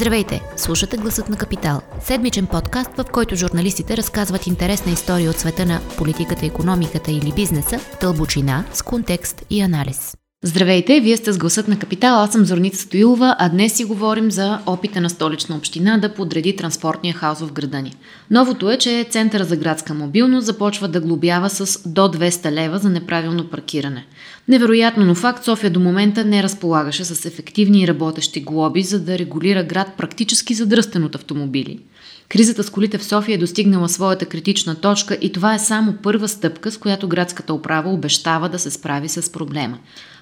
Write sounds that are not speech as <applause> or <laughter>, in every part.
Здравейте! Слушате Гласът на Капитал. Седмичен подкаст, в който журналистите разказват интересна история от света на политиката, економиката или бизнеса, дълбочина, с контекст и анализ. Здравейте, вие сте с гласът на Капитал, аз съм Зорница Стоилова, а днес си говорим за опита на столична община да подреди транспортния хаос в града ни. Новото е, че Центъра за градска мобилност започва да глобява с до 200 лева за неправилно паркиране. Невероятно, но факт София до момента не разполагаше с ефективни и работещи глоби, за да регулира град практически задръстен от автомобили. Кризата с колите в София е достигнала своята критична точка и това е само първа стъпка, с която градската управа обещава да се справи с проблема.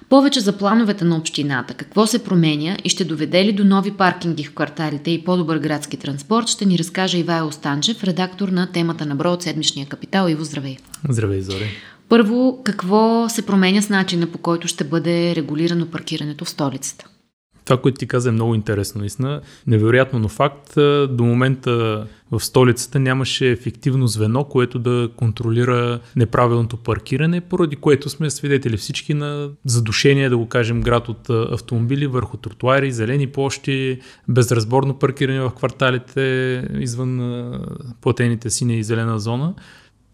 Повече за плановете на общината, какво се променя и ще доведе ли до нови паркинги в кварталите и по-добър градски транспорт, ще ни разкаже Ивайло Станчев, редактор на темата на Бро от Седмичния капитал. Иво, здравей! Здравей, Зори! Първо, какво се променя с начина по който ще бъде регулирано паркирането в столицата? Това, което ти каза е много интересно, наистина. Невероятно, но факт, до момента в столицата нямаше ефективно звено, което да контролира неправилното паркиране, поради което сме свидетели всички на задушение, да го кажем, град от автомобили върху тротуари, зелени площи, безразборно паркиране в кварталите извън платените синя и зелена зона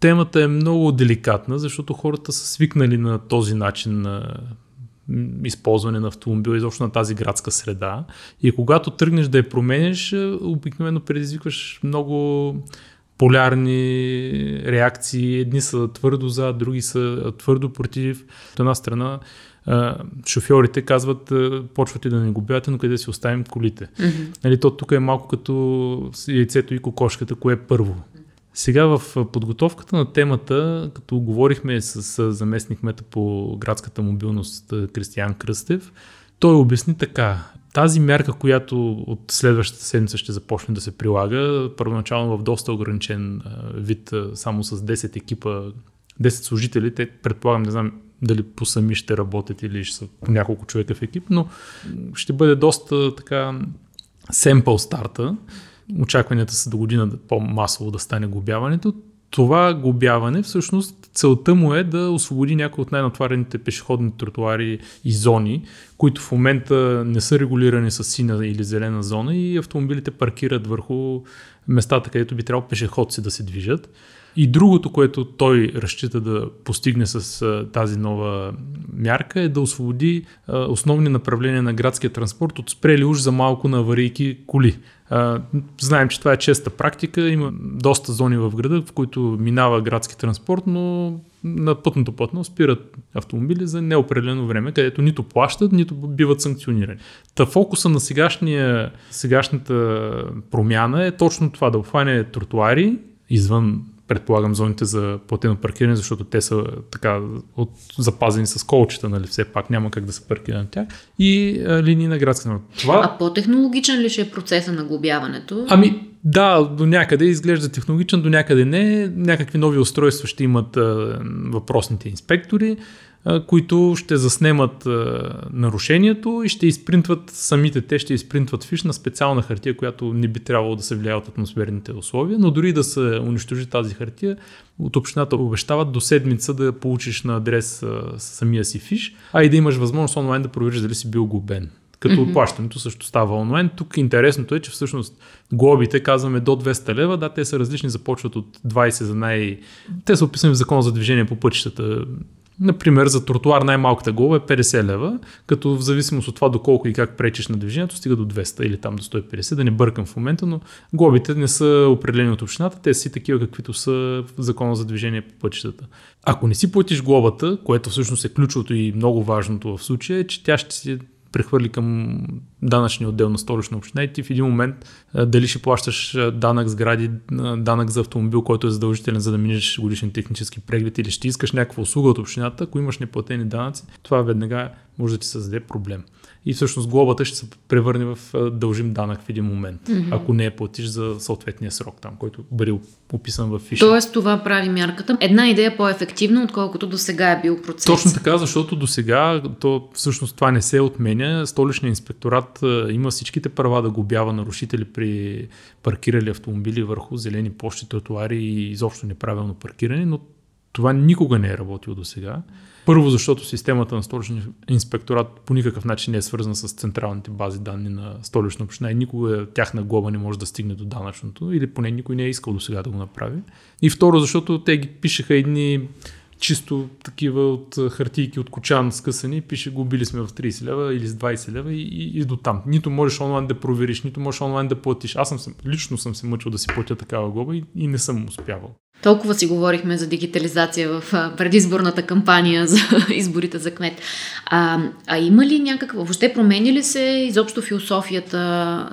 темата е много деликатна, защото хората са свикнали на този начин на използване на автомобил, изобщо на тази градска среда. И когато тръгнеш да я променеш, е, обикновено предизвикваш много полярни реакции. Едни са твърдо за, други са твърдо против. От една страна шофьорите казват, почвате да не го бяте, но къде си оставим колите. Mm-hmm. Нали, то тук е малко като яйцето и кокошката, кое е първо. Сега в подготовката на темата, като говорихме с заместник мета по градската мобилност Кристиян Кръстев, той обясни така. Тази мярка, която от следващата седмица ще започне да се прилага, първоначално в доста ограничен вид, само с 10 екипа, 10 служители, те предполагам, не знам дали по сами ще работят или ще са по няколко човека в екип, но ще бъде доста така семпъл старта очакванията са до година по-масово да стане глобяването. Това глобяване, всъщност, целта му е да освободи някои от най-натварените пешеходни тротуари и зони, които в момента не са регулирани с сина или зелена зона и автомобилите паркират върху местата, където би трябвало пешеходци да се движат. И другото, което той разчита да постигне с тази нова мярка е да освободи основни направления на градския транспорт от спрели уж за малко на аварийки коли. Знаем, че това е честа практика. Има доста зони в града, в които минава градски транспорт, но на пътното пътно спират автомобили за неопределено време, където нито плащат, нито биват санкционирани. Та фокуса на сегашния, сегашната промяна е точно това, да обхване тротуари извън предполагам, зоните за платено паркиране, защото те са така от, запазени с колчета, нали, все пак няма как да се паркира на тях, и а, линии на градска Това... А по-технологичен ли ще е процеса на глобяването? Ами, да, до някъде изглежда технологичен, до някъде не. Някакви нови устройства ще имат а, въпросните инспектори които ще заснемат нарушението и ще изпринтват самите те, ще изпринтват фиш на специална хартия, която не би трябвало да се влияе от атмосферните условия, но дори да се унищожи тази хартия, от общината обещават до седмица да получиш на адрес самия си фиш, а и да имаш възможност онлайн да провериш дали си бил губен като mm-hmm. плащането също става онлайн. Тук интересното е, че всъщност глобите, казваме до 200 лева, да, те са различни, започват от 20 за най... Те са описани в закон за движение по пътищата. Например, за тротуар най-малката глоба е 50 лева, като в зависимост от това доколко и как пречиш на движението, стига до 200 или там до 150, да не бъркам в момента, но глобите не са определени от общината, те си такива каквито са в закона за движение по пътищата. Ако не си платиш глобата, което всъщност е ключовото и много важното в случая, е, че тя ще си прехвърли към данъчния отдел на столична община и ти в един момент дали ще плащаш данък сгради, данък за автомобил, който е задължителен за да минеш годишен технически преглед или ще искаш някаква услуга от общината, ако имаш неплатени данъци, това веднага може да ти създаде проблем и всъщност глобата ще се превърне в дължим данък в един момент, mm-hmm. ако не е платиш за съответния срок там, който бъде описан в фиша. Тоест това прави мярката. Една идея по-ефективна, отколкото до сега е бил процес. Точно така, защото до сега то, всъщност това не се отменя. Столичният инспекторат има всичките права да губява нарушители при паркирали автомобили върху зелени площи, тротуари и изобщо неправилно паркиране, но Това никога не е работило до сега. Първо, защото системата на столичния инспекторат по никакъв начин не е свързана с централните бази данни на столична община и никога тяхна глоба не може да стигне до данъчното или поне никой не е искал до сега да го направи. И второ, защото те ги пишеха едни чисто такива от хартийки от кочан скъсани, пише губили сме в 30 лева или с 20 лева и, и, и до там. Нито можеш онлайн да провериш, нито можеш онлайн да платиш. Аз съм, лично съм се мъчил да си платя такава глоба и, и не съм успявал. Толкова си говорихме за дигитализация в предизборната кампания за <laughs> изборите за кмет. А, а има ли някаква, въобще променя ли се изобщо философията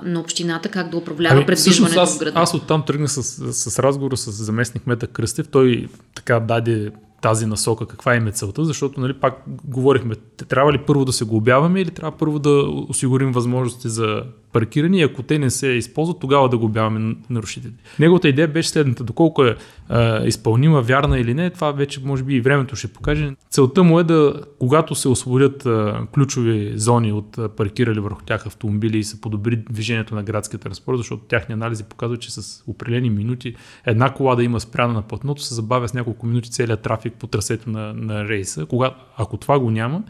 на общината, как да управлява ами, предвижването в града? Аз оттам тръгна с, с разговор с заместник Мета Кръстев. Той така даде тази насока, каква е целта, защото нали, пак говорихме, трябва ли първо да се глобяваме или трябва първо да осигурим възможности за паркиране и ако те не се използват, тогава да глобяваме нарушителите. Неговата идея беше следната, доколко е а, изпълнима, вярна или не, това вече може би и времето ще покаже. Целта му е да, когато се освободят а, ключови зони от а, паркирали върху тях автомобили и се подобри движението на градския транспорт, защото тяхни анализи показват, че с определени минути една кола да има спряна на платното се забавя с няколко минути целият трафик по трасето на, на рейса. Кога, ако това го няма,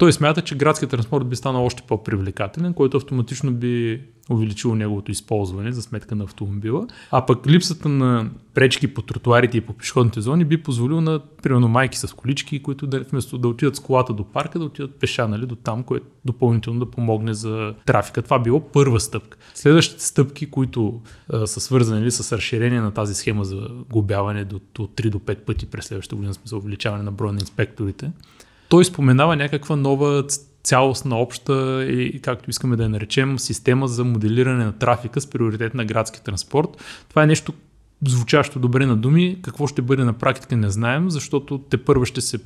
той смята, че градският транспорт би станал още по-привлекателен, който автоматично би увеличило неговото използване за сметка на автомобила. А пък липсата на пречки по тротуарите и по пешеходните зони би позволил на, примерно, майки с колички, които да, вместо да отидат с колата до парка, да отидат пеша, нали, до там, което допълнително да помогне за трафика. Това било първа стъпка. Следващите стъпки, които а, са свързани нали, с разширение на тази схема за губяване до, до 3 до 5 пъти през следващата година, за увеличаване на броя на инспекторите, той споменава някаква нова цялостна обща и както искаме да я наречем система за моделиране на трафика с приоритет на градски транспорт. Това е нещо звучащо добре на думи. Какво ще бъде на практика не знаем, защото те първо ще се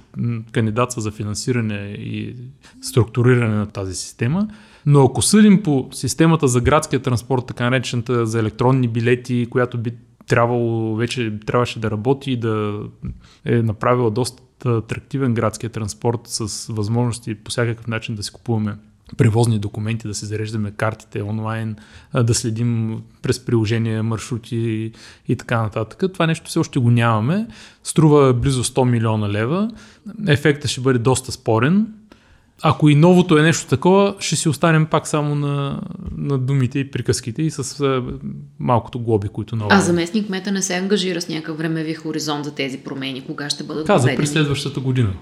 кандидатства за финансиране и структуриране на тази система. Но ако съдим по системата за градския транспорт, така наречената за електронни билети, която би трябвало, вече трябваше да работи и да е направила доста атрактивен градския транспорт с възможности по всякакъв начин да си купуваме превозни документи, да си зареждаме картите онлайн, да следим през приложения маршрути и така нататък. Това нещо все още го нямаме. Струва близо 100 милиона лева. Ефектът ще бъде доста спорен ако и новото е нещо такова, ще си останем пак само на, на думите и приказките и с а, малкото глоби, които ново. А заместник мета не се ангажира с някакъв времеви хоризонт за тези промени? Кога ще бъдат Каза при следващата година.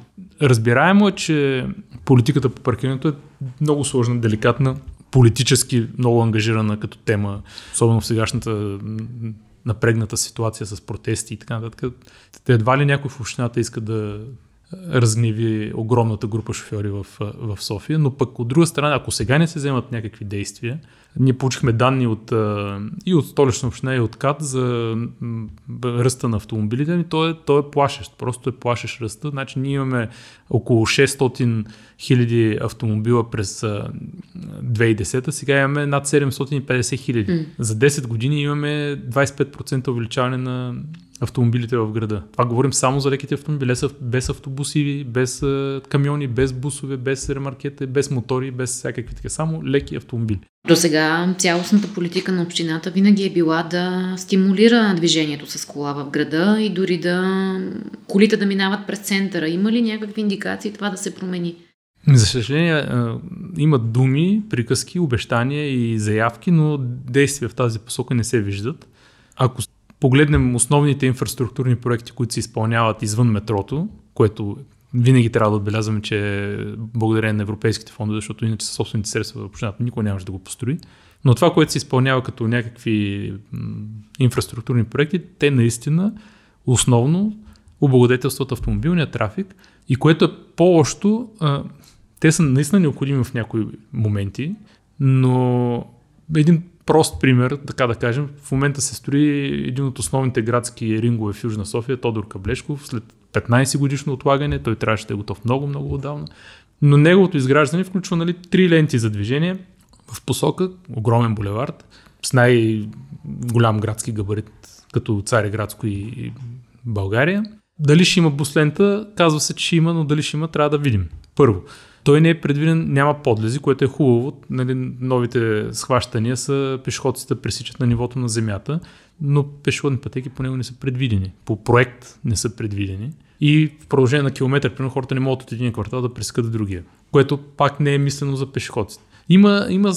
Разбираемо е, че политиката по паркирането е много сложна, деликатна, политически много ангажирана като тема, особено в сегашната напрегната ситуация с протести и така нататък. Едва ли някой в общината иска да разгневи огромната група шофьори в, в София, но пък от друга страна, ако сега не се вземат някакви действия, ние получихме данни от, и от столична община, и от КАТ за ръста на автомобилите, и то е, то е плашещ, просто е плашещ ръста. Значи ние имаме около 600 хиляди автомобила през 2010, сега имаме над 750 хиляди. Mm. За 10 години имаме 25% увеличаване на автомобилите в града. Това говорим само за леките автомобили, без автобуси, без камиони, без бусове, без ремаркета, без мотори, без всякакви така, само леки автомобили. До сега цялостната политика на общината винаги е била да стимулира движението с кола в града и дори да колите да минават през центъра. Има ли някакви индикации това да се промени? За съжаление, има думи, приказки, обещания и заявки, но действия в тази посока не се виждат. Ако погледнем основните инфраструктурни проекти, които се изпълняват извън метрото, което винаги трябва да отбелязваме, че благодарение на европейските фондове, защото иначе със собствените средства в общината никой нямаше да го построи. Но това, което се изпълнява като някакви инфраструктурни проекти, те наистина основно облагодетелстват автомобилния трафик и което е по-ощо, те са наистина необходими в някои моменти, но един прост пример, така да кажем, в момента се строи един от основните градски рингове в Южна София, Тодор Каблешков, след 15 годишно отлагане, той трябваше да е готов много, много отдавна. Но неговото изграждане включва нали, три ленти за движение в посока, огромен булевард, с най-голям градски габарит, като Цареградско и България. Дали ще има буслента, казва се, че има, но дали ще има, трябва да видим. Първо. Той не е предвиден, няма подлези, което е хубаво. Нали, новите схващания са пешеходците пресичат на нивото на земята, но пешеходни пътеки по него не са предвидени. По проект не са предвидени. и в продължение на километър, примерно, хората не могат от един квартал да прескат другия, което пак не е мислено за пешеходците. Има, има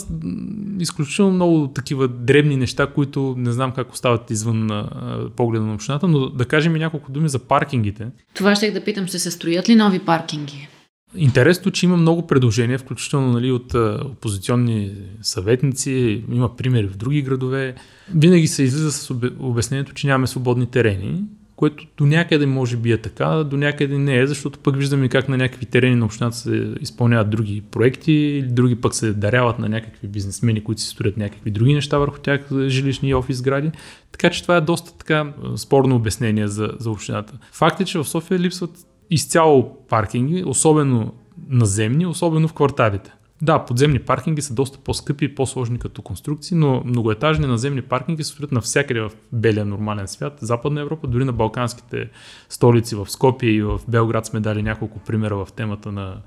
изключително много такива дребни неща, които не знам как остават извън а, погледа на общината, но да кажем и няколко думи за паркингите. Това ще да питам, се състроят ли нови паркинги? Интересно, че има много предложения, включително нали, от опозиционни съветници, има примери в други градове. Винаги се излиза с обяснението, че нямаме свободни терени което до някъде може би е така, до някъде не е, защото пък виждаме как на някакви терени на общината се изпълняват други проекти, или други пък се даряват на някакви бизнесмени, които си строят някакви други неща върху тях, жилищни и офис сгради. Така че това е доста така спорно обяснение за, за общината. Факт е, че в София липсват изцяло паркинги, особено наземни, особено в кварталите. Да, подземни паркинги са доста по-скъпи и по-сложни като конструкции, но многоетажни наземни паркинги се строят навсякъде в белия нормален свят. Западна Европа, дори на балканските столици в Скопия и в Белград сме дали няколко примера в темата на,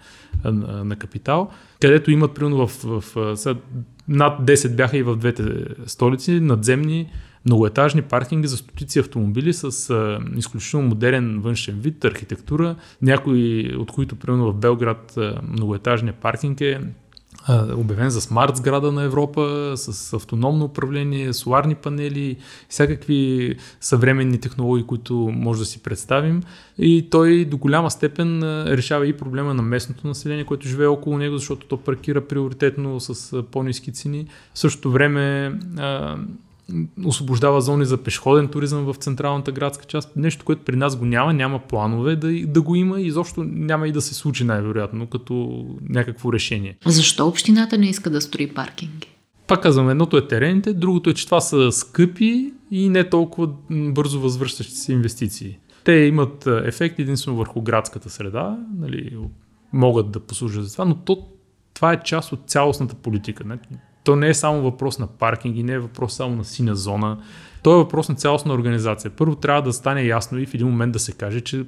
на, на капитал, където имат примерно в, в, в над 10 бяха и в двете столици надземни многоетажни паркинги за стотици автомобили с а, изключително модерен външен вид, архитектура, някои от които, примерно в Белград, многоетажния паркинг е обявен за смарт сграда на Европа, с автономно управление, соларни панели, всякакви съвременни технологии, които може да си представим. И той до голяма степен решава и проблема на местното население, което живее около него, защото то паркира приоритетно с по-низки цени. В същото време освобождава зони за пешеходен туризъм в централната градска част. Нещо, което при нас го няма, няма планове да, да го има и изобщо няма и да се случи най-вероятно като някакво решение. Защо общината не иска да строи паркинги? Пак казвам, едното е терените, другото е, че това са скъпи и не толкова бързо възвръщащи се инвестиции. Те имат ефект единствено върху градската среда, нали, могат да послужат за това, но то, това е част от цялостната политика. Не? То не е само въпрос на паркинги, не е въпрос само на синя зона. То е въпрос на цялостна организация. Първо трябва да стане ясно и в един момент да се каже, че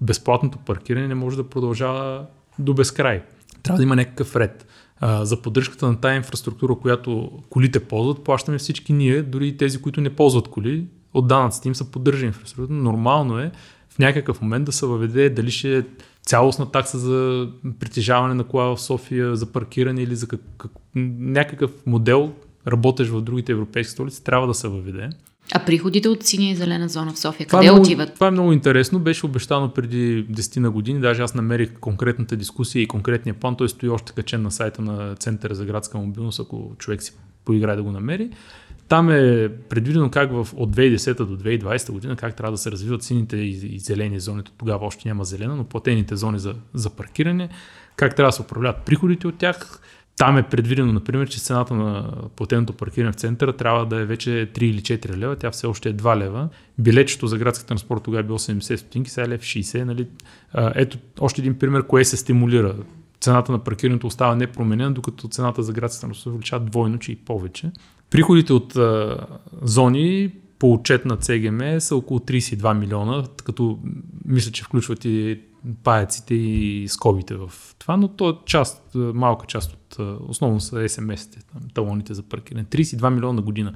безплатното паркиране не може да продължава до безкрай. Трябва да има някакъв ред. За поддръжката на тази инфраструктура, която колите ползват, плащаме всички ние, дори и тези, които не ползват коли. От данъците им са поддържа инфраструктура. Нормално е в някакъв момент да се въведе дали ще е цялостна такса за притежаване на кола в София, за паркиране или за как, как, някакъв модел, работещ в другите европейски столици, трябва да се въведе. А приходите от синя и зелена зона в София, това къде е много, отиват? Това е много интересно. Беше обещано преди 10 на години. Даже аз намерих конкретната дискусия и конкретния план. Той стои още качен на сайта на Центъра за градска мобилност, ако човек си поиграе да го намери. Там е предвидено как в, от 2010 до 2020 година как трябва да се развиват сините и, и зелени зони. Тогава още няма зелена, но платените зони за, за паркиране, как трябва да се управляват приходите от тях. Там е предвидено, например, че цената на платеното паркиране в центъра трябва да е вече 3 или 4 лева, тя все още е 2 лева. Билетчето за градски транспорт тогава е било 70 стотинки, сега е лев 60. Нали? Ето още един пример, кое се стимулира. Цената на паркирането остава непроменена, докато цената за градски транспорт се увеличава двойно, че и повече. Приходите от а, зони по отчет на ЦГМ са около 32 милиона, като мисля, че включват и паяците и скобите в това, но то е част, малка част от, основно са SMS-те, талоните за паркиране. 32 милиона на година.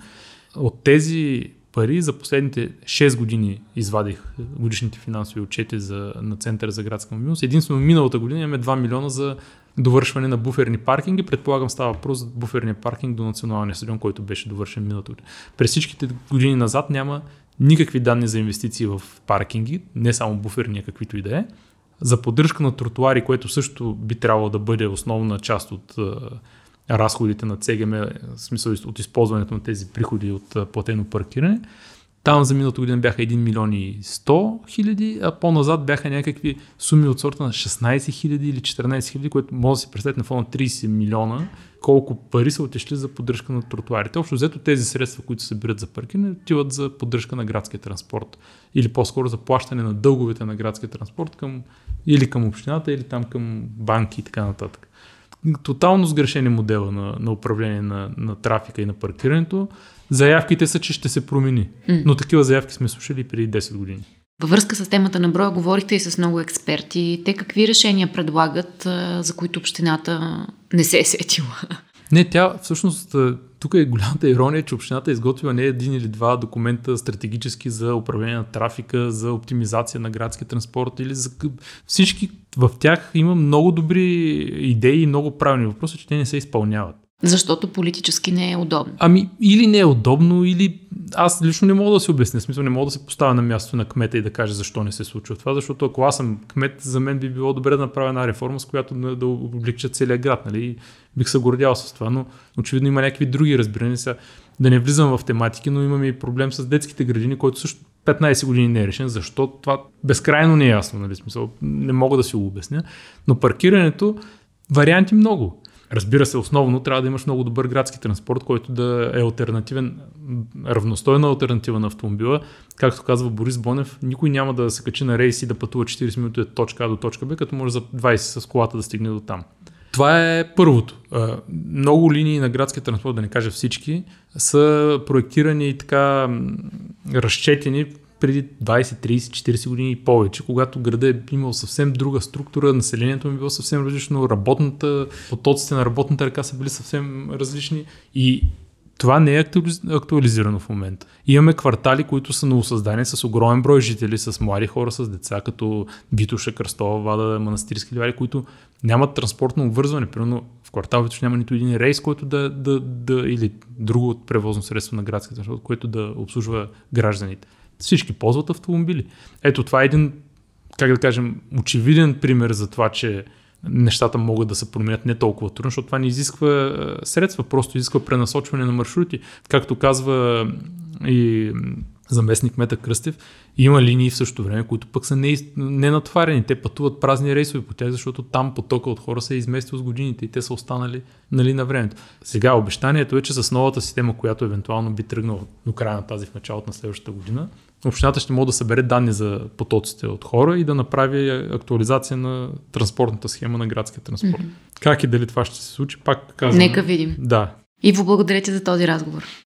От тези пари за последните 6 години извадих годишните финансови отчети за, на Център за градска мобилност. Единствено миналата година имаме 2 милиона за довършване на буферни паркинги. Предполагам става въпрос за буферния паркинг до националния стадион, който беше довършен миналото. През всичките години назад няма никакви данни за инвестиции в паркинги, не само буферния, каквито и да е. За поддръжка на тротуари, което също би трябвало да бъде основна част от разходите на ЦГМ, в смисъл от използването на тези приходи от платено паркиране, там за миналото година бяха 1 милион и 100 хиляди, а по-назад бяха някакви суми от сорта на 16 хиляди или 14 хиляди, което може да си представите на фона 30 милиона, колко пари са отишли за поддръжка на тротуарите. Общо взето тези средства, които се берат за паркиране, отиват за поддръжка на градския транспорт или по-скоро за плащане на дълговете на градския транспорт към, или към общината, или там към банки и така нататък. Тотално сгрешени модела на, на управление на, на трафика и на паркирането. Заявките са, че ще се промени. Mm. Но такива заявки сме слушали преди 10 години. Във връзка с темата на броя говорихте и с много експерти. Те какви решения предлагат, за които общината не се е сетила? Не, тя всъщност тук е голямата ирония, че общината е изготвила не един или два документа стратегически за управление на трафика, за оптимизация на градски транспорт или за всички. В тях има много добри идеи и много правилни въпроси, че те не се изпълняват. Защото политически не е удобно. Ами, или не е удобно, или аз лично не мога да се обясня. Смисъл, не мога да се поставя на място на кмета и да кажа защо не се случва това, защото ако аз съм кмет, за мен би било добре да направя една реформа, с която да, да облегча целият град. Нали? Бих се гордял с това, но очевидно има някакви други разбирания. Сега, да не влизам в тематики, но имаме и проблем с детските градини, който също 15 години не е решен. Защо? Това безкрайно не е ясно. Нали? Смисъл, не мога да си го обясня. Но паркирането, варианти много. Разбира се, основно трябва да имаш много добър градски транспорт, който да е альтернативен, равностойна альтернатива на автомобила. Както казва Борис Бонев, никой няма да се качи на рейс и да пътува 40 минути от точка А до точка Б, като може за 20 с колата да стигне до там. Това е първото. Много линии на градския транспорт, да не кажа всички, са проектирани и така разчетени преди 20, 30, 40 години и повече, когато града е имал съвсем друга структура, населението ми е било съвсем различно, работната, потоците на работната ръка са били съвсем различни и това не е актуализирано в момента. Имаме квартали, които са новосъздани с огромен брой жители, с млади хора, с деца, като Витуша, Кръстова, Вада, Манастирски ливари, които нямат транспортно обвързване. Примерно в квартал Витуш няма нито един рейс, който да, да, да или друго превозно средство на транспорт, което да обслужва гражданите. Всички ползват автомобили. Ето това е един, как да кажем, очевиден пример за това, че нещата могат да се променят не толкова трудно, защото това не изисква средства, просто изисква пренасочване на маршрути. Както казва и заместник Мета Кръстев, има линии в същото време, които пък са не, не натварени. Те пътуват празни рейсове по тях, защото там потока от хора се е изместил с годините и те са останали нали, на времето. Сега обещанието е, че с новата система, която евентуално би тръгнала до края на тази в началото на следващата година, общината ще може да събере данни за потоците от хора и да направи актуализация на транспортната схема на градския транспорт. Mm-hmm. Как и дали това ще се случи, пак казвам. Нека видим. Да. Иво, благодаря ти за този разговор.